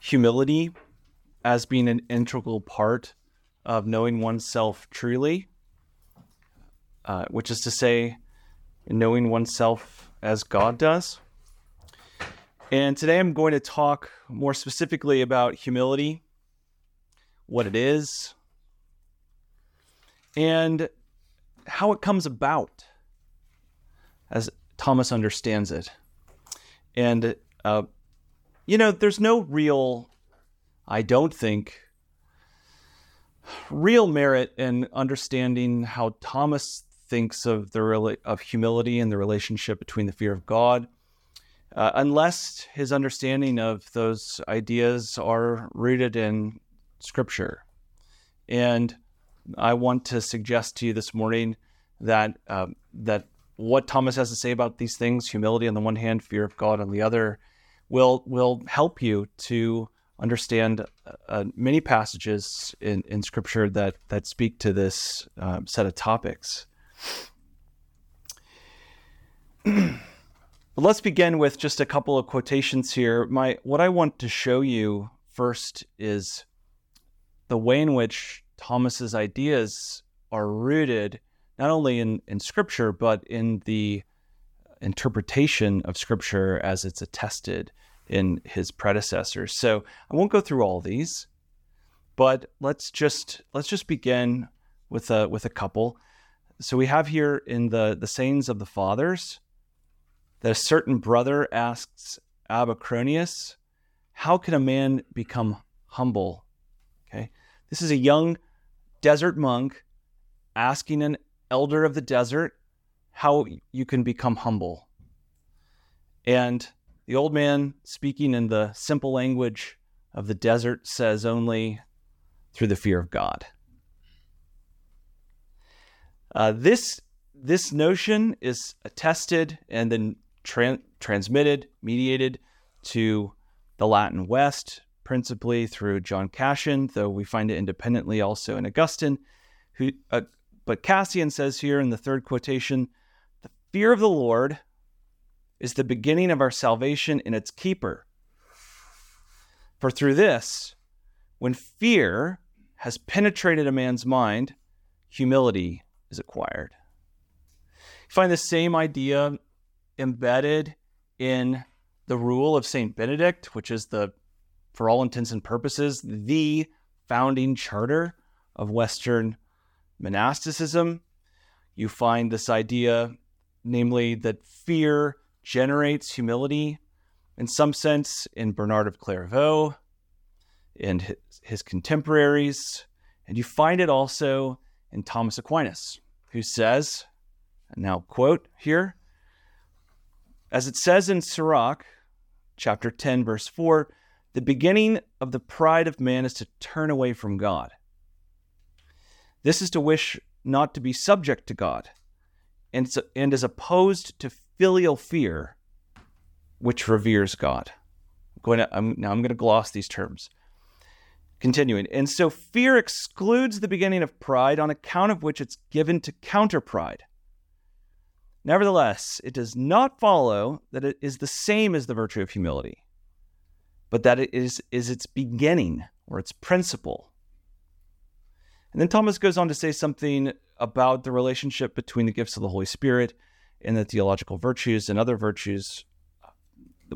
humility as being an integral part of knowing oneself truly, uh, which is to say, knowing oneself as God does. And today I'm going to talk more specifically about humility, what it is, and how it comes about, as Thomas understands it. And uh, you know, there's no real, I don't think, real merit in understanding how Thomas thinks of the of humility and the relationship between the fear of God, uh, unless his understanding of those ideas are rooted in Scripture. And I want to suggest to you this morning that uh, that what Thomas has to say about these things, humility on the one hand, fear of God on the other, will will help you to understand uh, many passages in, in Scripture that that speak to this um, set of topics. let's begin with just a couple of quotations here. My what I want to show you first is the way in which Thomas's ideas are rooted not only in, in Scripture but in the interpretation of Scripture as it's attested in his predecessors. So I won't go through all these, but let's just let's just begin with a with a couple. So we have here in the the sayings of the fathers that a certain brother asks Abba Cronius, "How can a man become humble?" Okay, this is a young desert monk asking an elder of the desert how you can become humble. And the old man, speaking in the simple language of the desert, says only through the fear of God. Uh, this this notion is attested and then tra- transmitted, mediated to the Latin West, principally through John Cassian, though we find it independently also in Augustine. Who, uh, but Cassian says here in the third quotation, "The fear of the Lord." is the beginning of our salvation in its keeper. For through this, when fear has penetrated a man's mind, humility is acquired. You find the same idea embedded in the rule of St. Benedict, which is the, for all intents and purposes, the founding charter of Western monasticism. You find this idea, namely, that fear generates humility in some sense in Bernard of Clairvaux and his, his contemporaries. And you find it also in Thomas Aquinas, who says, and now quote here, as it says in Sirach, chapter 10, verse 4, the beginning of the pride of man is to turn away from God. This is to wish not to be subject to God, and, and is opposed to filial fear, which reveres God. I'm going to, I'm, now I'm going to gloss these terms. Continuing. And so fear excludes the beginning of pride, on account of which it's given to counter pride. Nevertheless, it does not follow that it is the same as the virtue of humility, but that it is, is its beginning or its principle. And then Thomas goes on to say something about the relationship between the gifts of the Holy Spirit and the theological virtues and other virtues,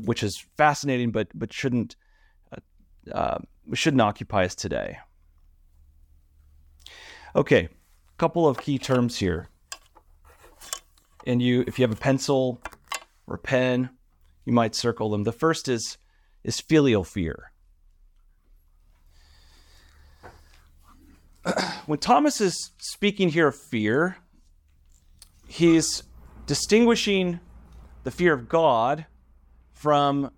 which is fascinating, but but shouldn't uh, uh, shouldn't occupy us today. Okay, a couple of key terms here. And you, if you have a pencil or a pen, you might circle them. The first is is filial fear. When Thomas is speaking here of fear, he's distinguishing the fear of God from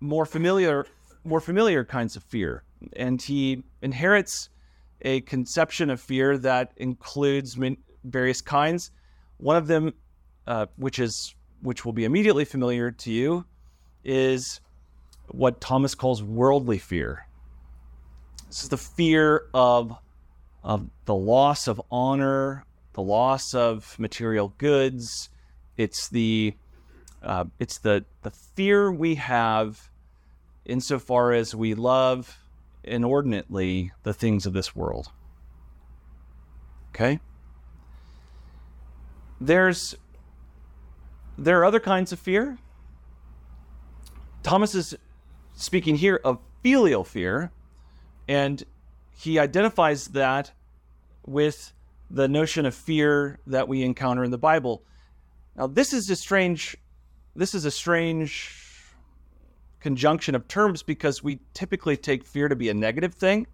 more familiar more familiar kinds of fear, and he inherits a conception of fear that includes various kinds. One of them, uh, which is which will be immediately familiar to you, is what Thomas calls worldly fear. This is the fear of of the loss of honor, the loss of material goods. It's the uh, it's the the fear we have insofar as we love inordinately the things of this world. Okay? There's there are other kinds of fear. Thomas is speaking here of filial fear, and he identifies that with the notion of fear that we encounter in the Bible. Now, this is a strange this is a strange conjunction of terms because we typically take fear to be a negative thing.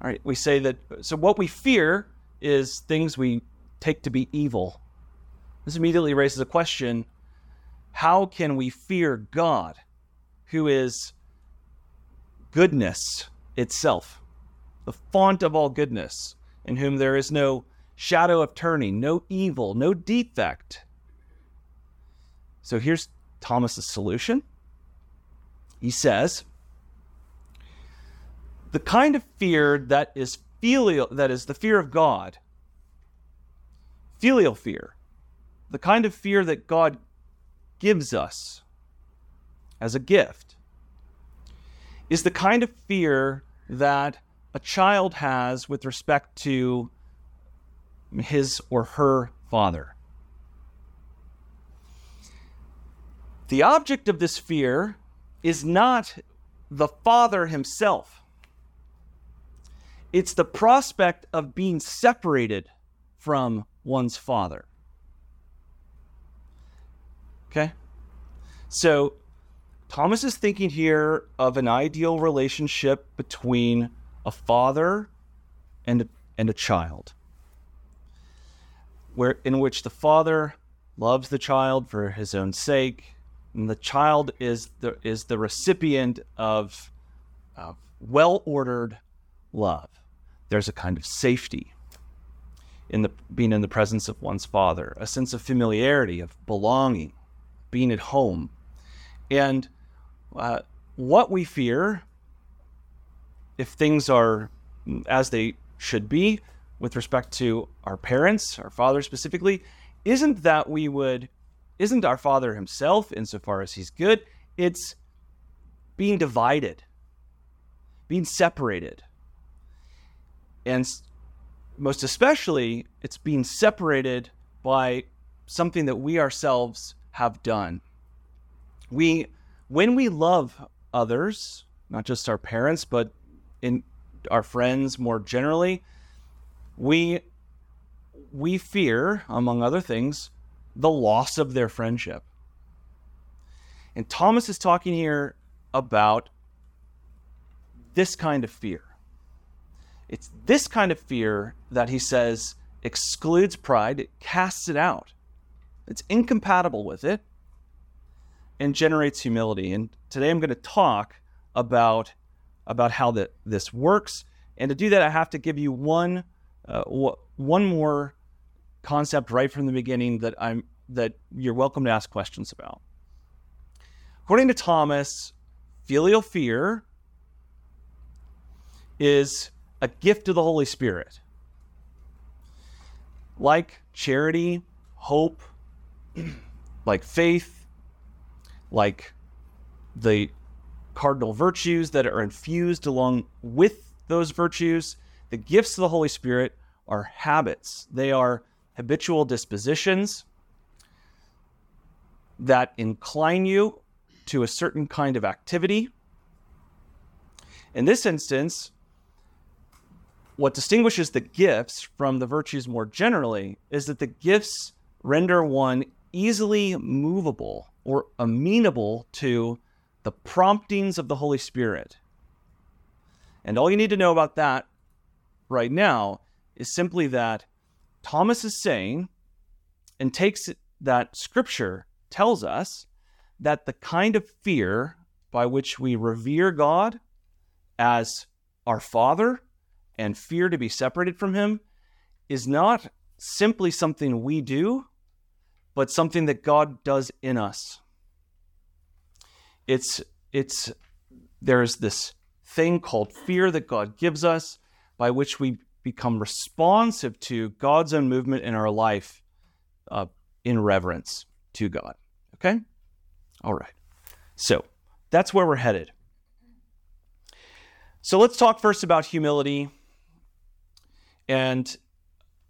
All right, we say that so what we fear is things we take to be evil. This immediately raises a question how can we fear God, who is goodness itself, the font of all goodness, in whom there is no shadow of turning, no evil, no defect? So here's Thomas's solution. He says, the kind of fear that is filial, that is the fear of God, filial fear, the kind of fear that God gives us as a gift, is the kind of fear that a child has with respect to his or her father. The object of this fear is not the father himself, it's the prospect of being separated from one's father. Okay? So, Thomas is thinking here of an ideal relationship between a father and a, and a child, where in which the father loves the child for his own sake, and the child is the is the recipient of, of well-ordered love. There's a kind of safety in the being in the presence of one's father, a sense of familiarity, of belonging, being at home, and uh, what we fear, if things are as they should be with respect to our parents, our father specifically, isn't that we would isn't our Father himself, insofar as he's good, it's being divided, being separated. And most especially, it's being separated by something that we ourselves have done. We, when we love others, not just our parents, but in our friends more generally, we we fear, among other things, the loss of their friendship. And Thomas is talking here about this kind of fear. It's this kind of fear that he says excludes pride, it casts it out. It's incompatible with it and generates humility. And today I'm going to talk about about how that this works. And to do that, I have to give you one uh, one more concept right from the beginning that I'm that you're welcome to ask questions about. According to Thomas, filial fear is a gift of the Holy Spirit. Like charity, hope, like faith, like the cardinal virtues that are infused along with those virtues, the gifts of the Holy Spirit are habits. They are habitual dispositions that incline you to a certain kind of activity. In this instance, what distinguishes the gifts from the virtues more generally is that the gifts render one easily movable or amenable to the promptings of the Holy Spirit. And all you need to know about that right now is simply that Thomas is saying and takes that scripture tells us that the kind of fear by which we revere God as our Father and fear to be separated from Him is not simply something we do, but something that God does in us. It's it's there's this thing called fear that God gives us by which we become responsive to God's own movement in our life uh, in reverence to God. Okay? All right. So that's where we're headed. So let's talk first about humility, and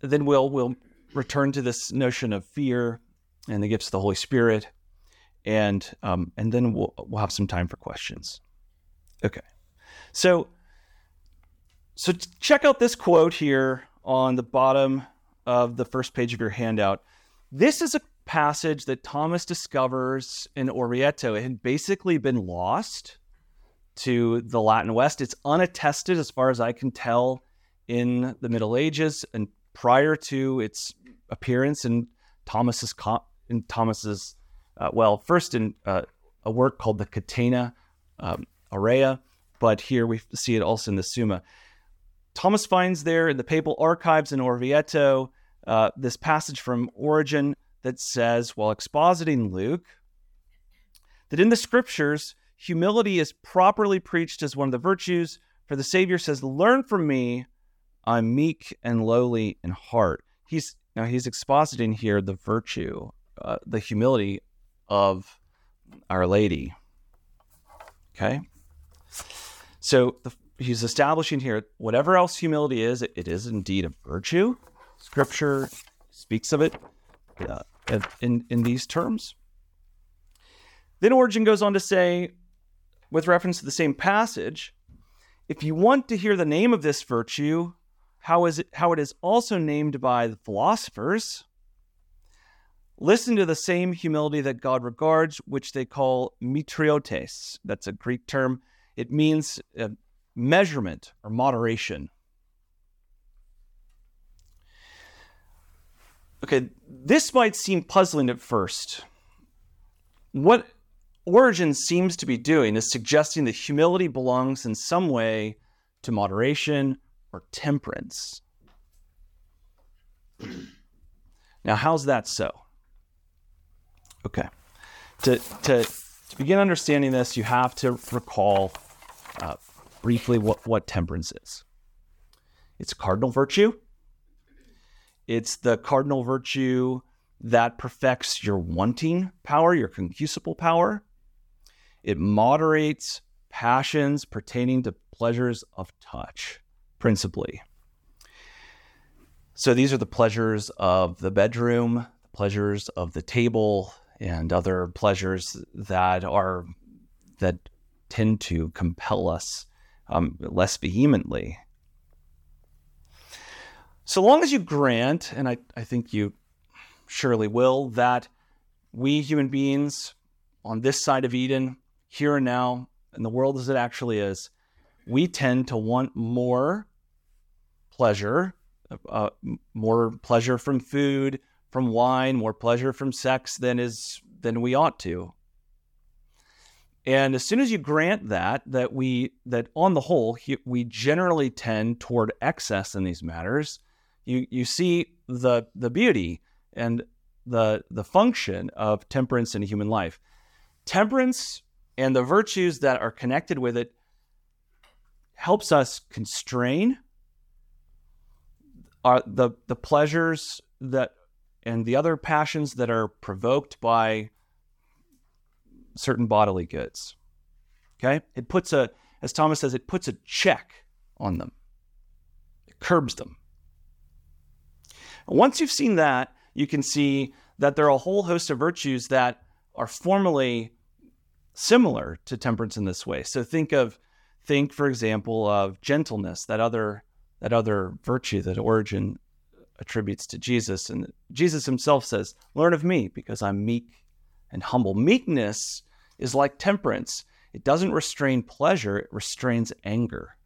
then we'll we'll return to this notion of fear and the gifts of the Holy Spirit, and um, and then we'll we'll have some time for questions. Okay, so so check out this quote here on the bottom of the first page of your handout. This is a passage that Thomas discovers in Orvieto. It had basically been lost to the Latin West. It's unattested, as far as I can tell, in the Middle Ages and prior to its appearance in Thomas's in Thomas's uh, well, first in uh, a work called the Catena um, Aurea, but here we see it also in the Summa. Thomas finds there in the papal archives in Orvieto uh, this passage from Origen that says, while expositing Luke, that in the scriptures, humility is properly preached as one of the virtues. For the Savior says, Learn from me, I'm meek and lowly in heart. He's now he's expositing here the virtue, uh, the humility of Our Lady. Okay, so the, he's establishing here whatever else humility is, it, it is indeed a virtue. Scripture speaks of it uh, in in these terms. Then Origen goes on to say, with reference to the same passage, if you want to hear the name of this virtue, how is it how it is also named by the philosophers, listen to the same humility that God regards, which they call metriotes. That's a Greek term. It means uh, measurement or moderation. Okay, this might seem puzzling at first. What Origen seems to be doing is suggesting that humility belongs in some way to moderation or temperance. Now, how's that so? Okay. To, to, to begin understanding this, you have to recall uh, briefly what, what temperance is it's a cardinal virtue, it's the cardinal virtue that perfects your wanting power, your concupiscible power. It moderates passions pertaining to pleasures of touch, principally. So these are the pleasures of the bedroom, the pleasures of the table, and other pleasures that are that tend to compel us um, less vehemently. So long as you grant, and I, I think you surely will, that we human beings on this side of Eden here and now, in the world as it actually is, we tend to want more pleasure, uh, more pleasure from food, from wine, more pleasure from sex than is than we ought to. And as soon as you grant that, that we that on the whole we generally tend toward excess in these matters, you you see the the beauty and the the function of temperance in human life. Temperance and the virtues that are connected with it helps us constrain are the the pleasures that and the other passions that are provoked by certain bodily goods. Okay? It puts a as Thomas says it puts a check on them. It curbs them. Once you've seen that, you can see that there are a whole host of virtues that are formally similar to temperance in this way. So think of think for example of gentleness, that other that other virtue that Origen attributes to Jesus and Jesus himself says, "Learn of me because I'm meek and humble." Meekness is like temperance. It doesn't restrain pleasure, it restrains anger.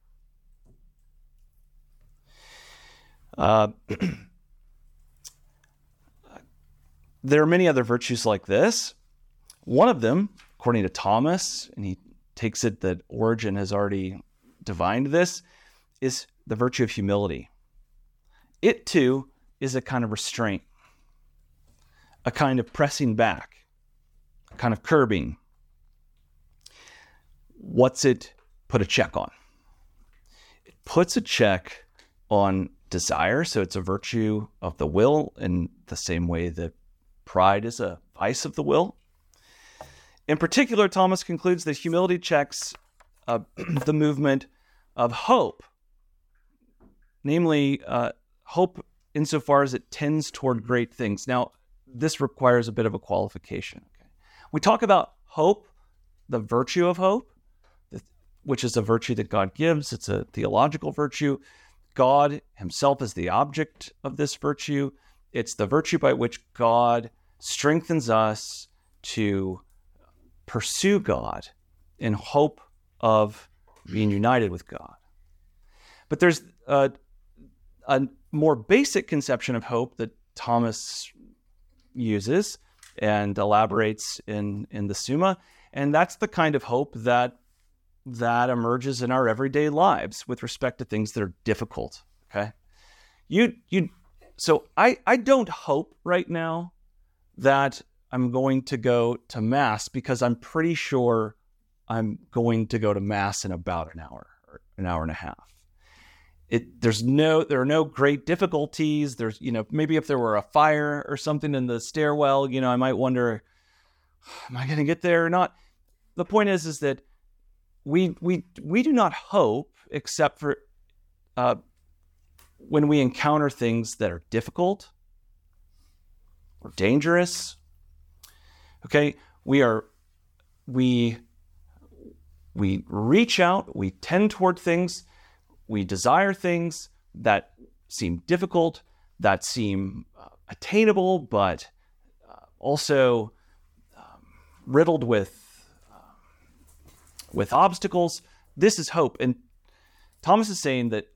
Uh, there are many other virtues like this. One of them according to Thomas, and he takes it that Origen has already divined this, is the virtue of humility. It too is a kind of restraint, a kind of pressing back, a kind of curbing. What's it put a check on? It puts a check on desire. So it's a virtue of the will in the same way that pride is a vice of the will. In particular, Thomas concludes that humility checks uh, the movement of hope, namely, uh, hope insofar as it tends toward great things. Now, this requires a bit of a qualification. Okay? We talk about hope, the virtue of hope, which is a virtue that God gives, it's a theological virtue. God himself is the object of this virtue. It's the virtue by which God strengthens us to pursue God in hope of being united with God. But there's a, a more basic conception of hope that Thomas uses and elaborates in, in the Summa, and that's the kind of hope that that emerges in our everyday lives with respect to things that are difficult. Okay. You, you, so I, I don't hope right now that I'm going to go to Mass because I'm pretty sure I'm going to go to Mass in about an hour or an hour and a half. It, there's no there are no great difficulties. There's you know maybe if there were a fire or something in the stairwell you know i might wonder am i going to get there or not? The point is is that we we we do not hope except for uh, when we encounter things that are difficult or dangerous. Okay, we are we we reach out, we tend toward things, we desire things that seem difficult, that seem uh, attainable, but uh, also um, riddled with with obstacles. This is hope. And Thomas is saying that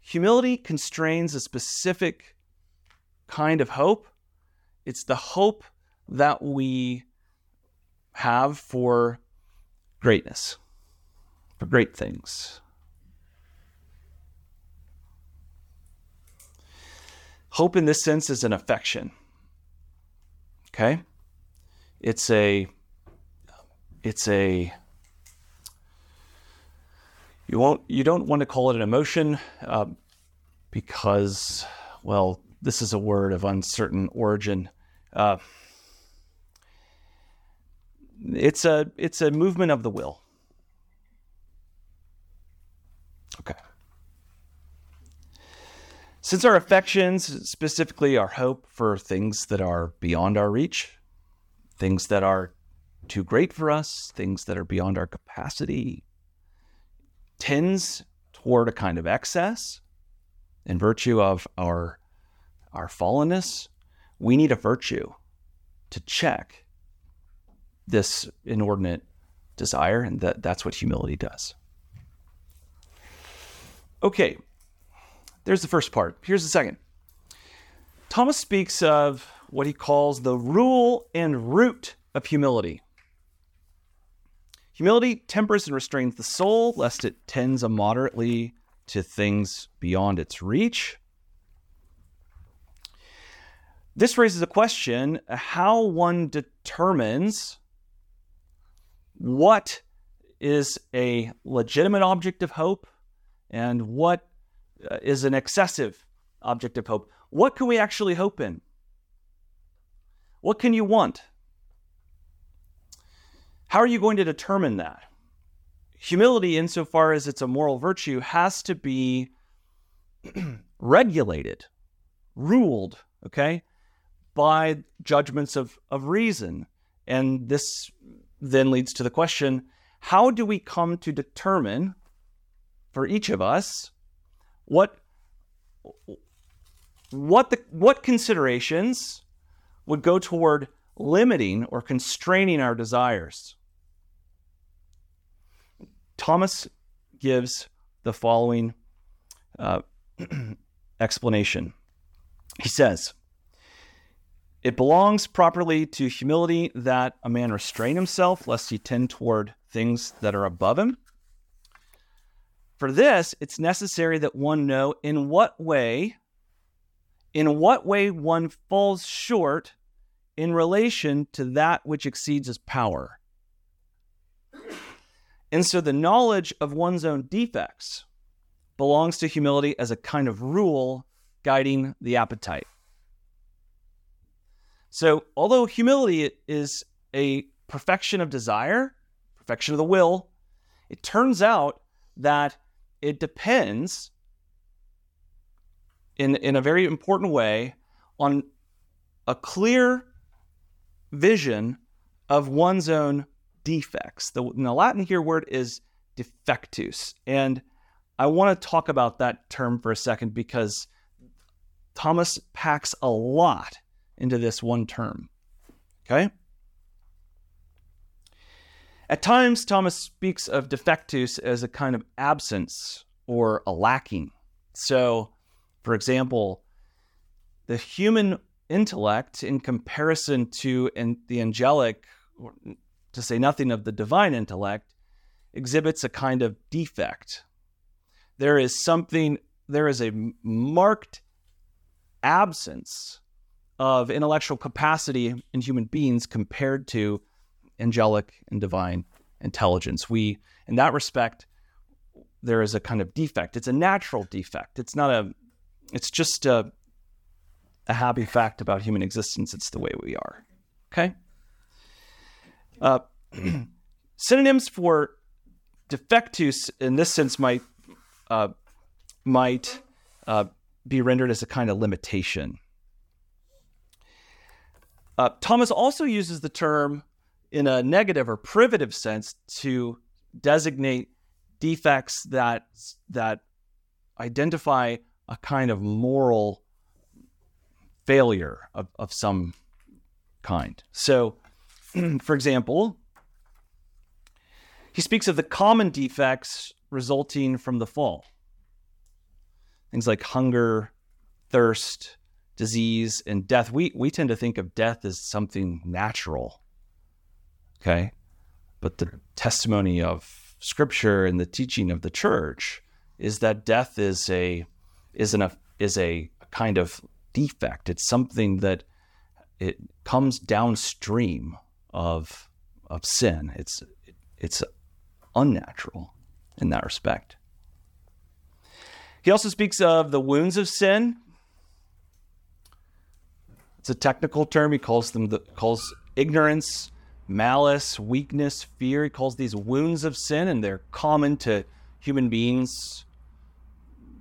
humility constrains a specific kind of hope. It's the hope that we have for greatness, for great things. Hope in this sense is an affection. Okay? It's a it's a you won't. You don't want to call it an emotion uh, because, well, this is a word of uncertain origin. Uh, it's a it's a movement of the will. Okay. Since our affections, specifically our hope for things that are beyond our reach, things that are too great for us, things that are beyond our capacity, tends toward a kind of excess. In virtue of our our fallenness we need a virtue to check this inordinate desire and that that's what humility does. Okay there's the first part. Here's the second. Thomas speaks of what he calls the rule and root of humility. Humility tempers and restrains the soul, lest it tends immoderately to things beyond its reach. This raises a question how one determines what is a legitimate object of hope and what uh, is an excessive object of hope. What can we actually hope in? What can you want? How are you going to determine that? Humility, insofar as it's a moral virtue, has to be regulated, ruled, okay, by judgments of, of reason. And this then leads to the question how do we come to determine for each of us what what the what considerations would go toward limiting or constraining our desires Thomas gives the following uh, explanation. He says, It belongs properly to humility that a man restrain himself lest he tend toward things that are above him. For this, it's necessary that one know in what way in what way one falls short in relation to that which exceeds his power. And so the knowledge of one's own defects belongs to humility as a kind of rule guiding the appetite. So, although humility is a perfection of desire, perfection of the will, it turns out that it depends in, in a very important way on a clear vision of one's own defects. The, the Latin here word is defectus. And I want to talk about that term for a second because Thomas packs a lot into this one term. Okay? At times, Thomas speaks of defectus as a kind of absence or a lacking. So, for example, the human intellect, in comparison to the angelic, to say nothing of the divine intellect, exhibits a kind of defect. There is something, there is a marked absence of intellectual capacity in human beings compared to angelic and divine intelligence. We, in that respect, there is a kind of defect. It's a natural defect. It's not a, it's just a, a happy fact about human existence. It's the way we are. Okay? Uh, synonyms for defectus in this sense might uh, might uh, be rendered as a kind of limitation. Uh, Thomas also uses the term in a negative or privative sense to designate defects that that identify a kind of moral failure of, of some kind. So, for example, he speaks of the common defects resulting from the fall. Things like hunger, thirst, disease, and death. We, we tend to think of death as something natural. Okay. But the testimony of scripture and the teaching of the church is that death is a is an is a kind of defect. It's something that it comes downstream of of sin. It's it's unnatural in that respect. He also speaks of the wounds of sin. It's a technical term. He calls them the, calls ignorance, malice, weakness, fear. He calls these wounds of sin, and they're common to human beings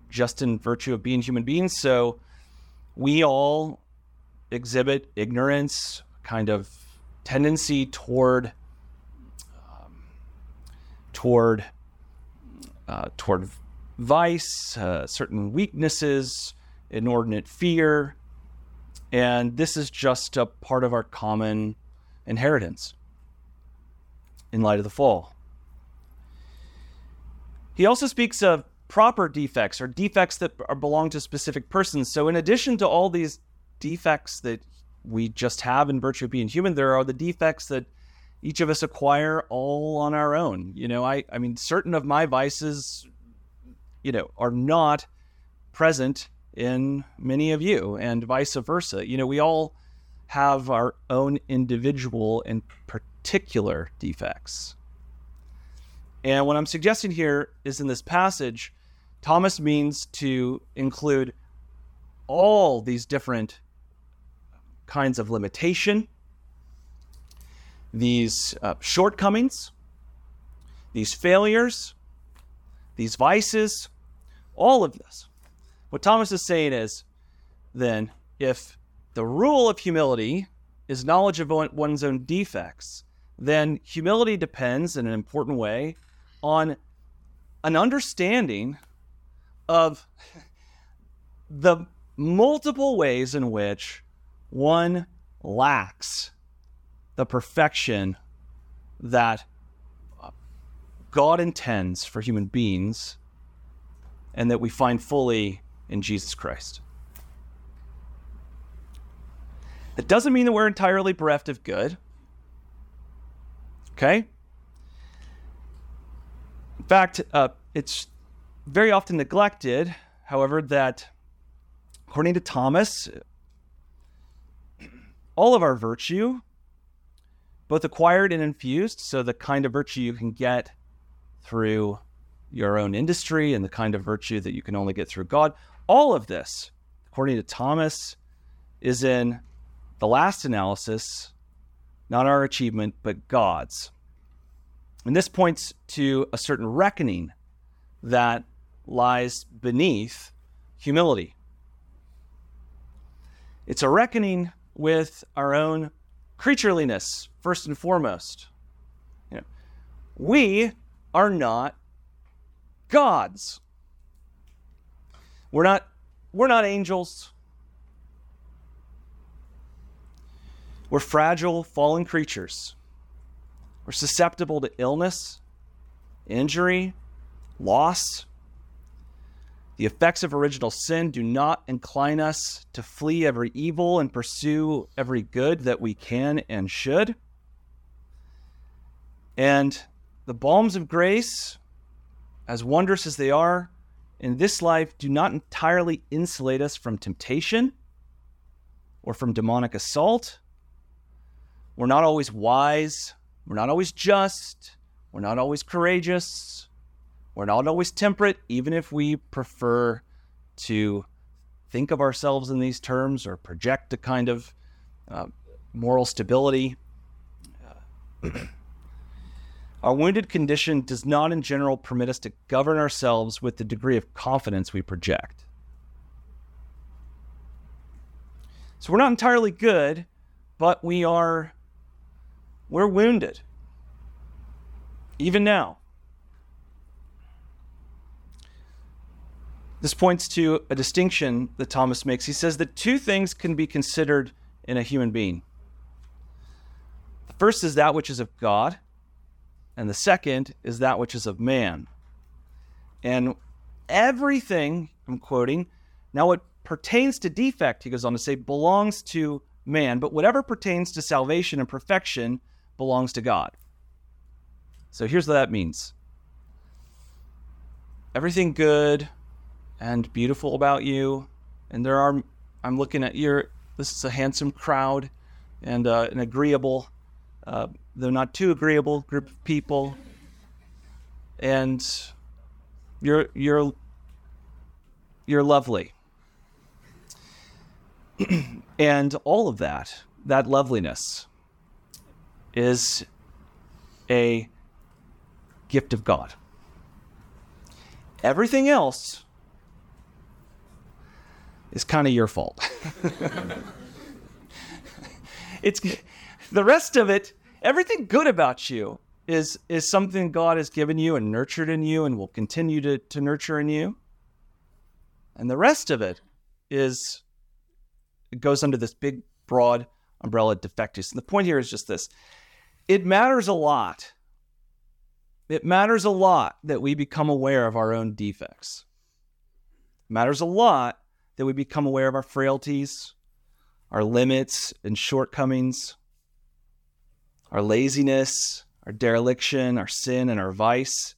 just in virtue of being human beings. So we all exhibit ignorance, kind of tendency toward um, toward uh, toward vice, uh, certain weaknesses, inordinate fear, and this is just a part of our common inheritance in light of the fall. He also speaks of proper defects or defects that are, belong to specific persons. So, in addition to all these defects that we just have in virtue of being human, there are the defects that each of us acquire all on our own. You know, I, I mean, certain of my vices, you know, are not present in many of you, and vice versa. You know, we all have our own individual and particular defects. And what I'm suggesting here is in this passage, Thomas means to include all these different kinds of limitation, these uh, shortcomings, these failures, these vices, all of this. What Thomas is saying is then, if the rule of humility is knowledge of one's own defects, then humility depends in an important way on an understanding of the multiple ways in which one lacks the perfection that God intends for human beings and that we find fully in Jesus Christ. It doesn't mean that we're entirely bereft of good. Okay? In fact, uh, it's very often neglected, however, that according to Thomas, all of our virtue, both acquired and infused, so the kind of virtue you can get through your own industry and the kind of virtue that you can only get through God, all of this, according to Thomas, is in the last analysis, not our achievement, but God's. And this points to a certain reckoning that lies beneath humility. It's a reckoning with our own creatureliness, first and foremost. You know, we are not gods. We're not, we're not angels. We're fragile, fallen creatures. We're susceptible to illness, injury, loss. The effects of original sin do not incline us to flee every evil and pursue every good that we can and should. And the balms of grace, as wondrous as they are in this life, do not entirely insulate us from temptation or from demonic assault we're not always wise. We're not always just. We're not always courageous. We're not always temperate, even if we prefer to think of ourselves in these terms or project a kind of uh, moral stability. Our wounded condition does not, in general, permit us to govern ourselves with the degree of confidence we project. So we're not entirely good, but we are we're wounded. Even now. This points to a distinction that Thomas makes. He says that two things can be considered in a human being. The first is that which is of God, and the second is that which is of man. And everything, I'm quoting, now what pertains to defect, he goes on to say, belongs to man, but whatever pertains to salvation and perfection belongs to God. So here's what that means everything good and beautiful about you, and there are, I'm looking at your, this is a handsome crowd and uh, an agreeable, uh, though not too agreeable group of people. And you're, you're, you're lovely. and all of that, that loveliness, is a gift of God. Everything else is kind of your fault. it's the rest of it, everything good about you is is something God has given you and nurtured in you and will continue to, to nurture in you. And the rest of it is it goes under this big broad umbrella defectus. And the point here is just this it matters a lot. It matters a lot that we become aware of our own defects. It matters a lot that we become aware of our frailties, our limits and shortcomings, our laziness, our dereliction, our sin, and our vice,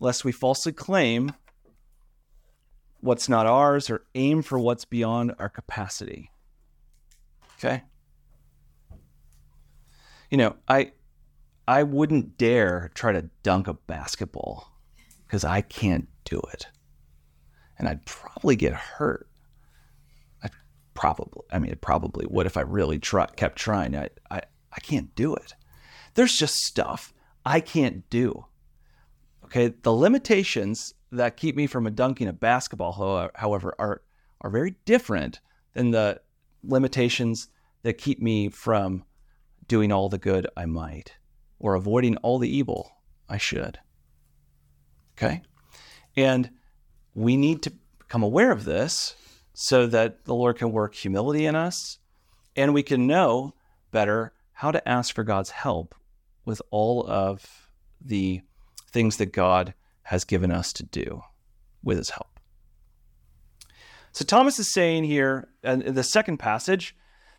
lest we falsely claim what's not ours or aim for what's beyond our capacity. Okay? You know, I I wouldn't dare try to dunk a basketball because I can't do it. And I'd probably get hurt. I probably, I mean, it probably would if I really try, kept trying. I, I, I can't do it. There's just stuff I can't do. Okay. The limitations that keep me from dunking a basketball, however, are, are very different than the limitations that keep me from doing all the good I might, or avoiding all the evil I should. Okay? And we need to become aware of this so that the Lord can work humility in us and we can know better how to ask for God's help with all of the things that God has given us to do with his help. So Thomas is saying here in the second passage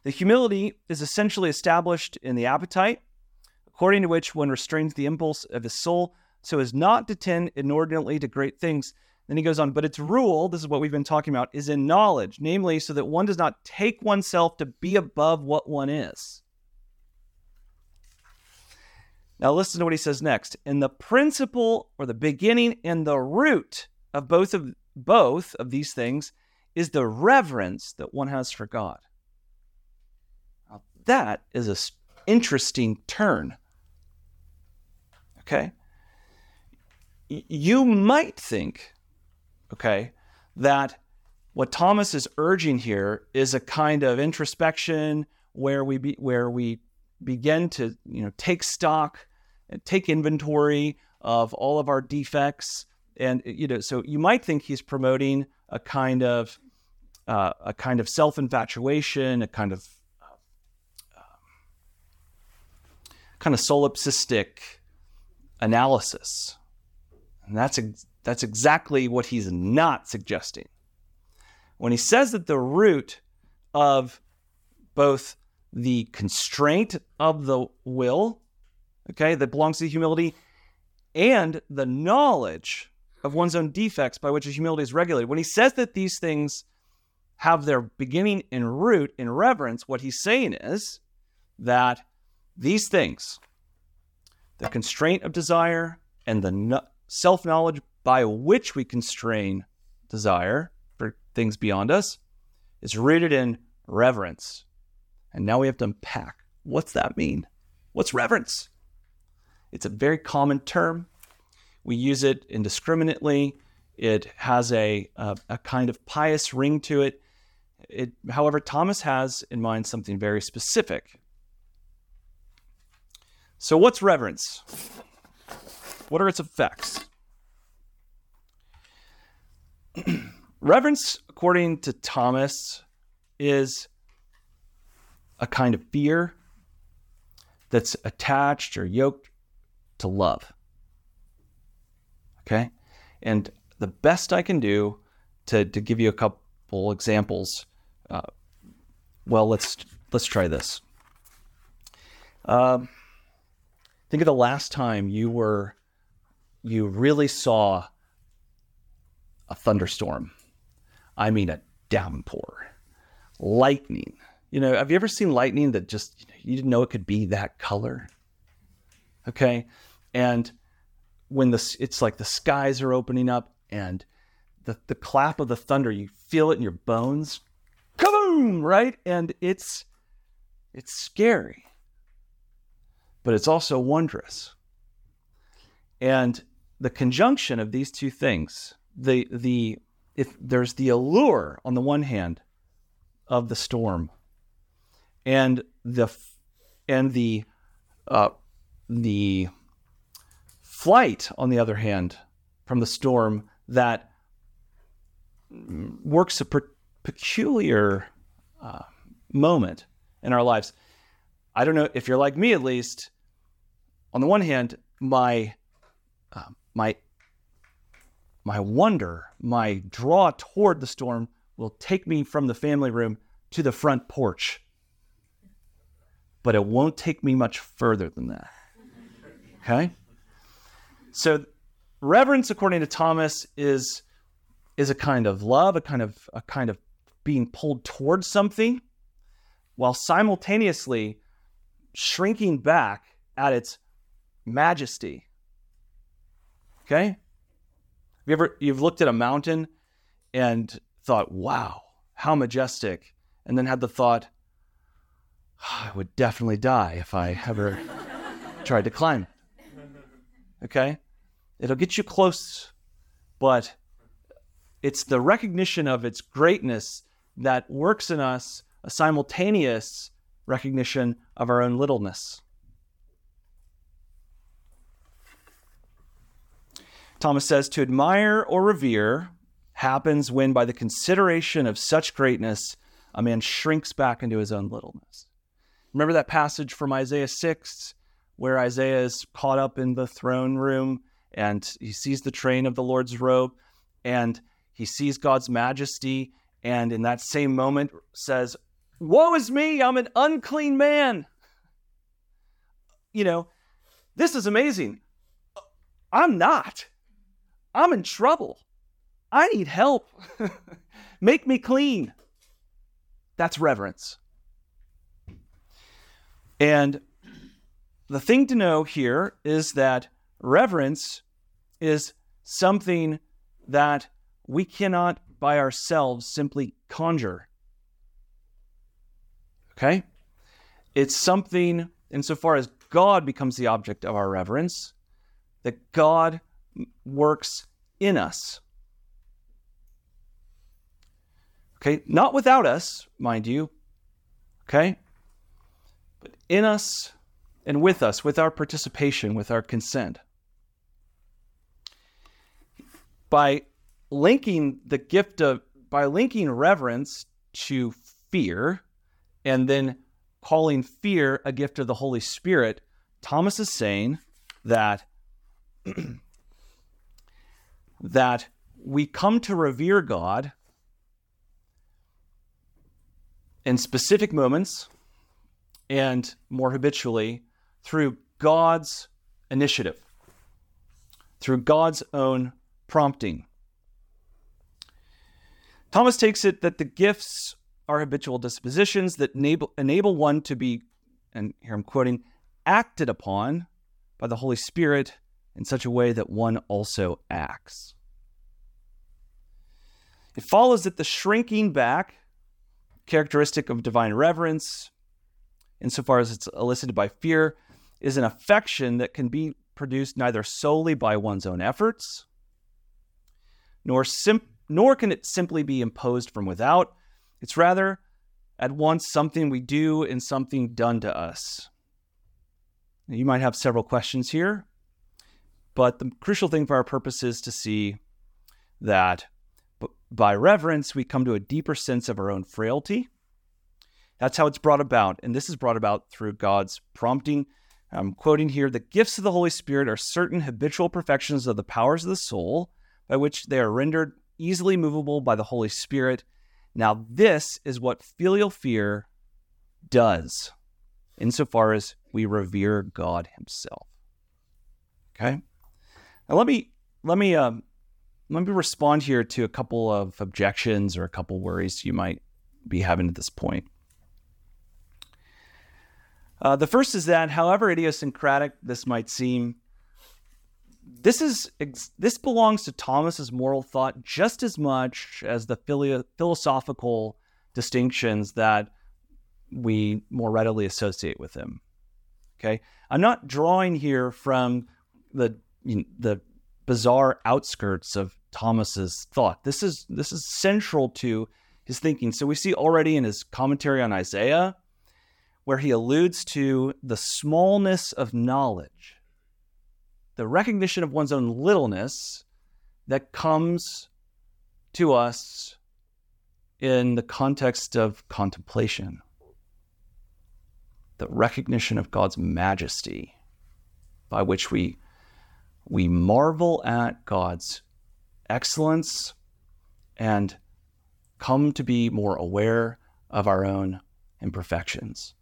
the humility is essentially established in the appetite, according to which one restrains the impulse of his soul so as not to tend inordinately to great things. Then he goes on, but its rule, this is what we've been talking about, is in knowledge, namely, so that one does not take oneself to be above what one is. Now, listen to what he says next. In the principle or the beginning and the root of both of both of these things is the reverence that one has for God. That is an interesting turn. Okay? You might think, okay, that what Thomas is urging here is a kind of introspection where we be, where we begin to you know take stock and take inventory of all of our defects and you know so you might think he's promoting a kind of uh, a kind of self-infatuation a kind of uh, kind of solipsistic analysis and that's ex- that's exactly what he's not suggesting when he says that the root of both the constraint of the will, okay, that belongs to humility, and the knowledge of one's own defects by which humility is regulated. When he says that these things have their beginning and root in reverence, what he's saying is that these things, the constraint of desire and the self knowledge by which we constrain desire for things beyond us, is rooted in reverence and now we have to unpack what's that mean? What's reverence? It's a very common term. We use it indiscriminately. It has a, a, a kind of pious ring to it. it. However, Thomas has in mind something very specific. So, what's reverence? What are its effects? reverence, according to Thomas, is a kind of fear that's attached or yoked to love. Okay? And the best I can do to, to give you a couple examples, uh, well, let's let's try this. Um, think of the last time you were you really saw a thunderstorm. I mean a downpour, lightning, you know, have you ever seen lightning that just you didn't know it could be that color? Okay, and when the it's like the skies are opening up and the the clap of the thunder, you feel it in your bones, kaboom! Right, and it's it's scary, but it's also wondrous. And the conjunction of these two things, the the if there's the allure on the one hand of the storm and the and the uh, the flight, on the other hand, from the storm that works a per- peculiar uh, moment in our lives. I don't know if you're like me, at least. On the one hand, my uh, my my wonder, my draw toward the storm will take me from the family room to the front porch but it won't take me much further than that. Okay? So reverence according to Thomas is is a kind of love, a kind of a kind of being pulled towards something while simultaneously shrinking back at its majesty. Okay? Have you ever you've looked at a mountain and thought, "Wow, how majestic." And then had the thought, ah, I would definitely die if I ever tried to climb. Okay? It'll get you close, but it's the recognition of its greatness that works in us a simultaneous recognition of our own littleness. Thomas says to admire or revere happens when, by the consideration of such greatness, a man shrinks back into his own littleness. Remember that passage from Isaiah 6 where Isaiah is caught up in the throne room and he sees the train of the Lord's robe and he sees God's majesty and in that same moment says, Woe is me, I'm an unclean man. You know, this is amazing. I'm not. I'm in trouble. I need help. Make me clean. That's reverence. And the thing to know here is that reverence is something that we cannot by ourselves simply conjure. Okay? It's something, insofar as God becomes the object of our reverence, that God works in us. Okay? Not without us, mind you. Okay? But in us and with us, with our participation, with our consent. By linking the gift of, by linking reverence to fear, and then calling fear a gift of the Holy Spirit, Thomas is saying that that we come to revere God in specific moments and more habitually through God's initiative, through God's own prompting. Thomas takes it that the gifts are habitual dispositions that enable, enable one to be, and here I'm quoting, acted upon by the Holy Spirit in such a way that one also acts. It follows that the shrinking back, characteristic of divine reverence, insofar as it's elicited by fear, is an affection that can be produced neither solely by one's own efforts, nor, sim- nor can it simply be imposed from without. It's rather at once something we do and something done to us. Now, you might have several questions here, but the crucial thing for our purpose is to see that by reverence we come to a deeper sense of our own frailty. That's how it's brought about, and this is brought about through God's prompting I'm quoting here the gifts of the Holy Spirit are certain habitual perfections of the powers of the soul by which they are rendered easily movable by the Holy Spirit. Now, this is what filial fear does insofar as we revere God Himself. Okay? Now let me let me um, let me respond here to a couple of objections or a couple worries you might be having at this point. Uh, the first is that, however idiosyncratic this might seem, this is this belongs to Thomas's moral thought just as much as the philo- philosophical distinctions that we more readily associate with him. Okay, I'm not drawing here from the you know, the bizarre outskirts of Thomas's thought. This is this is central to his thinking. So we see already in his commentary on Isaiah where he alludes to the smallness of knowledge, the recognition of one's own littleness that comes to us in the context of contemplation, the recognition of God's majesty by which we we marvel at God's excellence and come to be more aware of our own imperfections.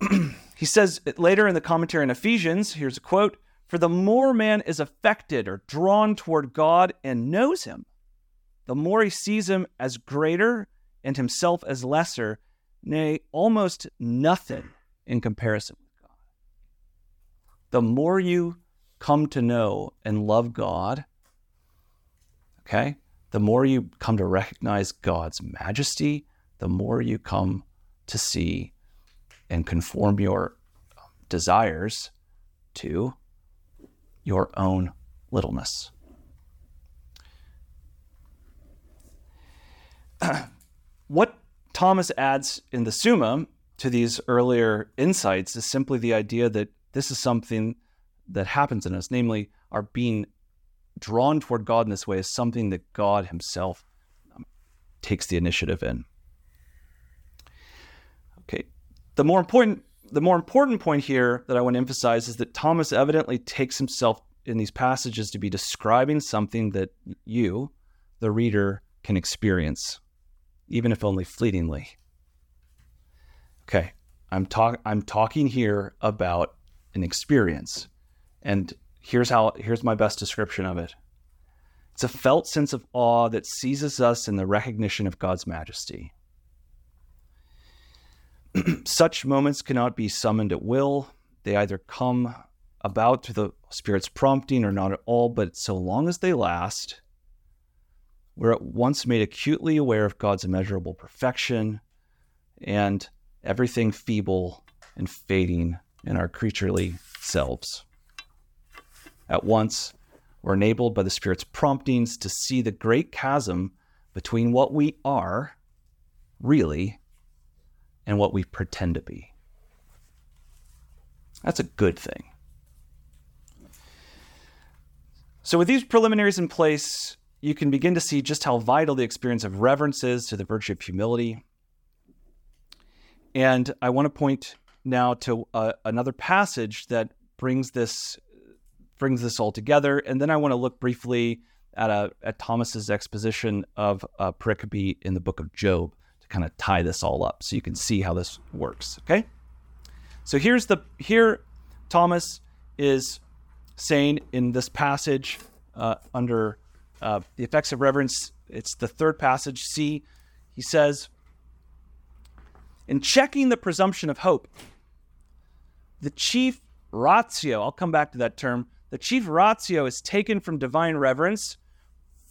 he says later in the commentary on Ephesians, here's a quote For the more man is affected or drawn toward God and knows him, the more he sees him as greater and himself as lesser, nay, almost nothing in comparison. The more you come to know and love God, okay, the more you come to recognize God's majesty, the more you come to see and conform your um, desires to your own littleness. what Thomas adds in the Summa to these earlier insights is simply the idea that this is something that happens in us, namely, our being drawn toward God in this way is something that God Himself um, takes the initiative in. Okay, the more important the more important point here that I want to emphasize is that Thomas evidently takes himself in these passages to be describing something that you, the reader, can experience, even if only fleetingly. Okay, I'm talk I'm talking here about an experience. And here's how here's my best description of it. It's a felt sense of awe that seizes us in the recognition of God's majesty. Such moments cannot be summoned at will. They either come about through the Spirit's prompting or not at all, but so long as they last, we're at once made acutely aware of God's immeasurable perfection and everything feeble and fading in our creaturely selves. At once, we're enabled by the Spirit's promptings to see the great chasm between what we are, really, and what we pretend to be. That's a good thing. So, with these preliminaries in place, you can begin to see just how vital the experience of reverence is to the virtue of humility. And I want to point now to uh, another passage that brings this brings this all together, and then I want to look briefly at a at Thomas's exposition of uh, pericope in the book of Job to kind of tie this all up, so you can see how this works. Okay, so here's the here Thomas is saying in this passage uh, under uh, the effects of reverence. It's the third passage. C. He says, in checking the presumption of hope, the chief ratio, I'll come back to that term, the chief ratio is taken from divine reverence,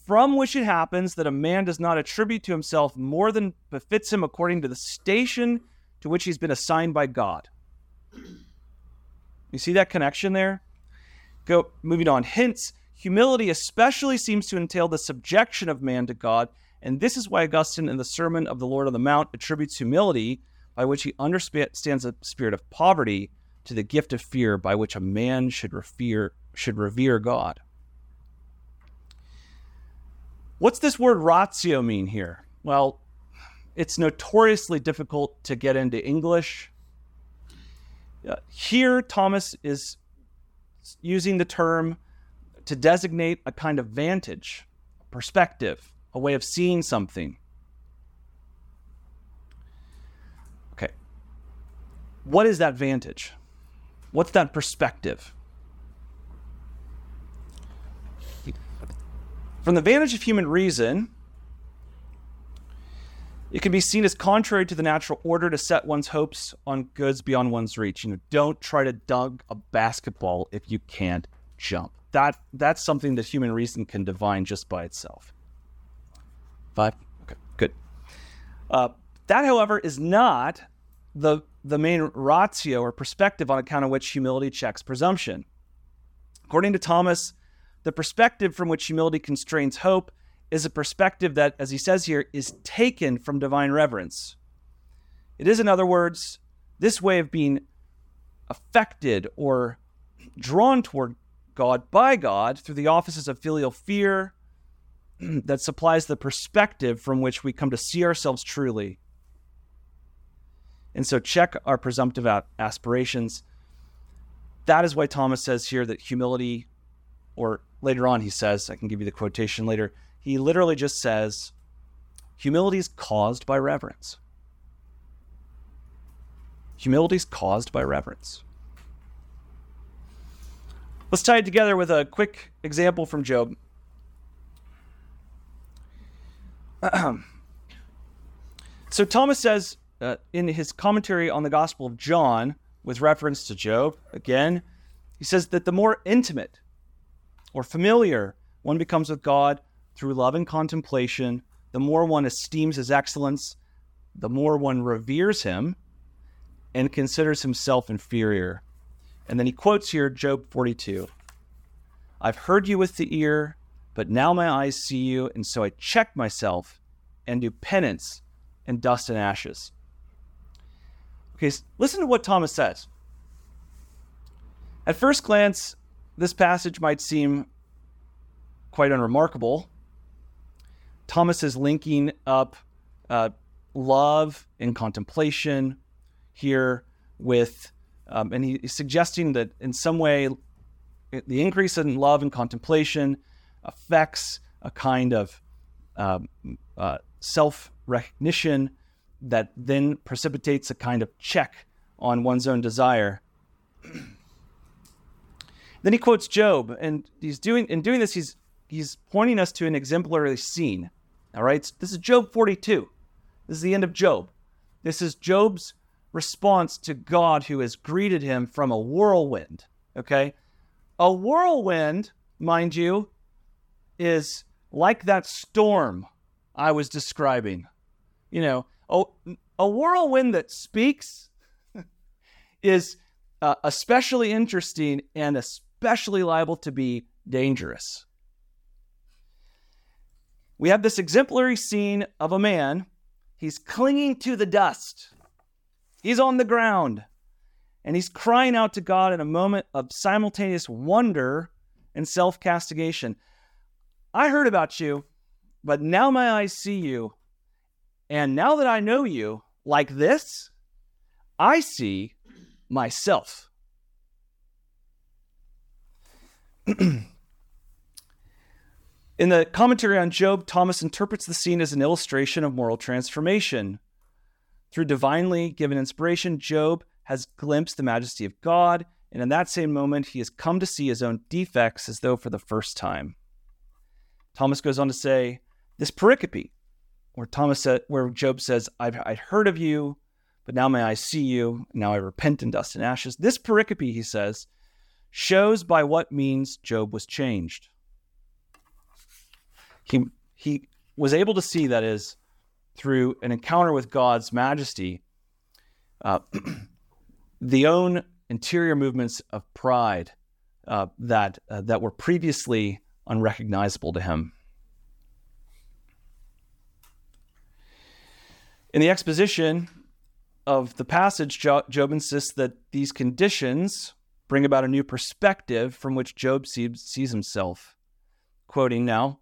from which it happens that a man does not attribute to himself more than befits him according to the station to which he's been assigned by God. You see that connection there? Go moving on. Hence, Humility especially seems to entail the subjection of man to God, and this is why Augustine in the Sermon of the Lord on the Mount attributes humility, by which he understands a spirit of poverty, to the gift of fear by which a man should revere, should revere God. What's this word ratio mean here? Well, it's notoriously difficult to get into English. Uh, here, Thomas is using the term to designate a kind of vantage, perspective, a way of seeing something. Okay. What is that vantage? What's that perspective? From the vantage of human reason, it can be seen as contrary to the natural order to set one's hopes on goods beyond one's reach. You know, don't try to dunk a basketball if you can't jump that that's something that human reason can divine just by itself. Five. Okay. Good. Uh, that, however, is not the the main ratio or perspective on account of which humility checks presumption. According to Thomas, the perspective from which humility constrains hope is a perspective that, as he says here, is taken from divine reverence. It is, in other words, this way of being affected or drawn toward God by God through the offices of filial fear that supplies the perspective from which we come to see ourselves truly. And so check our presumptive aspirations. That is why Thomas says here that humility, or later on he says, I can give you the quotation later, he literally just says, humility is caused by reverence. Humility is caused by reverence. Let's tie it together with a quick example from Job. so Thomas says uh, in his commentary on the Gospel of John, with reference to Job, again, he says that the more intimate or familiar one becomes with God through love and contemplation, the more one esteems his excellence, the more one reveres him and considers himself inferior and then he quotes here Job 42 I've heard you with the ear, but now my eyes see you, and so I check myself and do penance in dust and ashes. Okay, listen to what Thomas says. At first glance, this passage might seem quite unremarkable. Thomas is linking up uh, love and contemplation here with um, and he's suggesting that in some way, the increase in love and contemplation affects a kind of um, uh, self recognition that then precipitates a kind of check on one's own desire. Then he quotes Job, and he's doing in doing this, he's he's pointing us to an exemplary scene. All right, this is Job 42. This is the end of Job. This is Job's response to God who has greeted him from a whirlwind. Okay, a whirlwind, mind you, is like that storm I was describing. You know, a, a whirlwind that speaks is uh, especially interesting and especially liable to be dangerous. We have this exemplary scene of a man. He's clinging to the dust. He's on the ground. And he's crying out to God in a moment of simultaneous wonder and self castigation. I heard about you, but now my eyes see you. And now that I know you like this, I see myself. In the commentary on Job, Thomas interprets the scene as an illustration of moral transformation. Through divinely given inspiration, Job has glimpsed the majesty of God, and in that same moment, he has come to see his own defects as though for the first time. Thomas goes on to say, This pericope, where Thomas said, where Job says, I've, I'd heard of you, but now may I see you, now I repent in dust and ashes. This pericope, he says, shows by what means Job was changed. He, he was able to see, that is, through an encounter with God's majesty, uh, the own interior movements of pride uh, that, uh, that were previously unrecognizable to him. In the exposition of the passage, Job insists that these conditions bring about a new perspective from which Job sees, himself. Quoting now,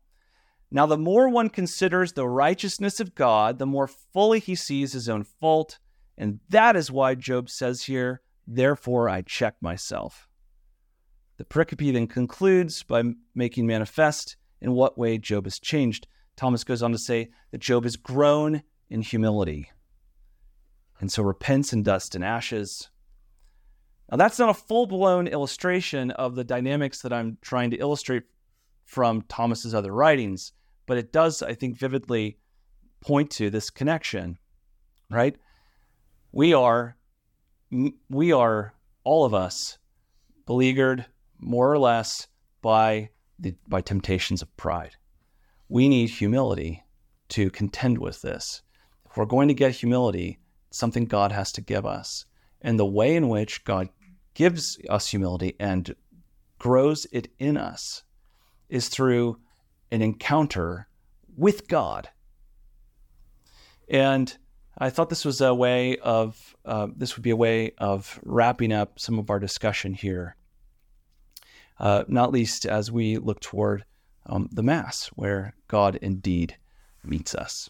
now, the more one considers the righteousness of God, the more fully he sees his own fault. And that is why Job says here, Therefore I check myself. The pericope then concludes by making manifest in what way Job has changed. Thomas goes on to say that Job has grown in humility and so repents in dust and ashes. Now, that's not a full blown illustration of the dynamics that I'm trying to illustrate from Thomas's other writings, but it does, I think, vividly point to this connection, right? We are, we are all of us beleaguered more or less by the, by temptations of pride. We need humility to contend with this. If we're going to get humility, something God has to give us. And the way in which God gives us humility and grows it in us is through an encounter with God. And I thought this was a way of, uh, this would be a way of wrapping up some of our discussion here, uh, not least as we look toward um, the Mass, where God indeed meets us.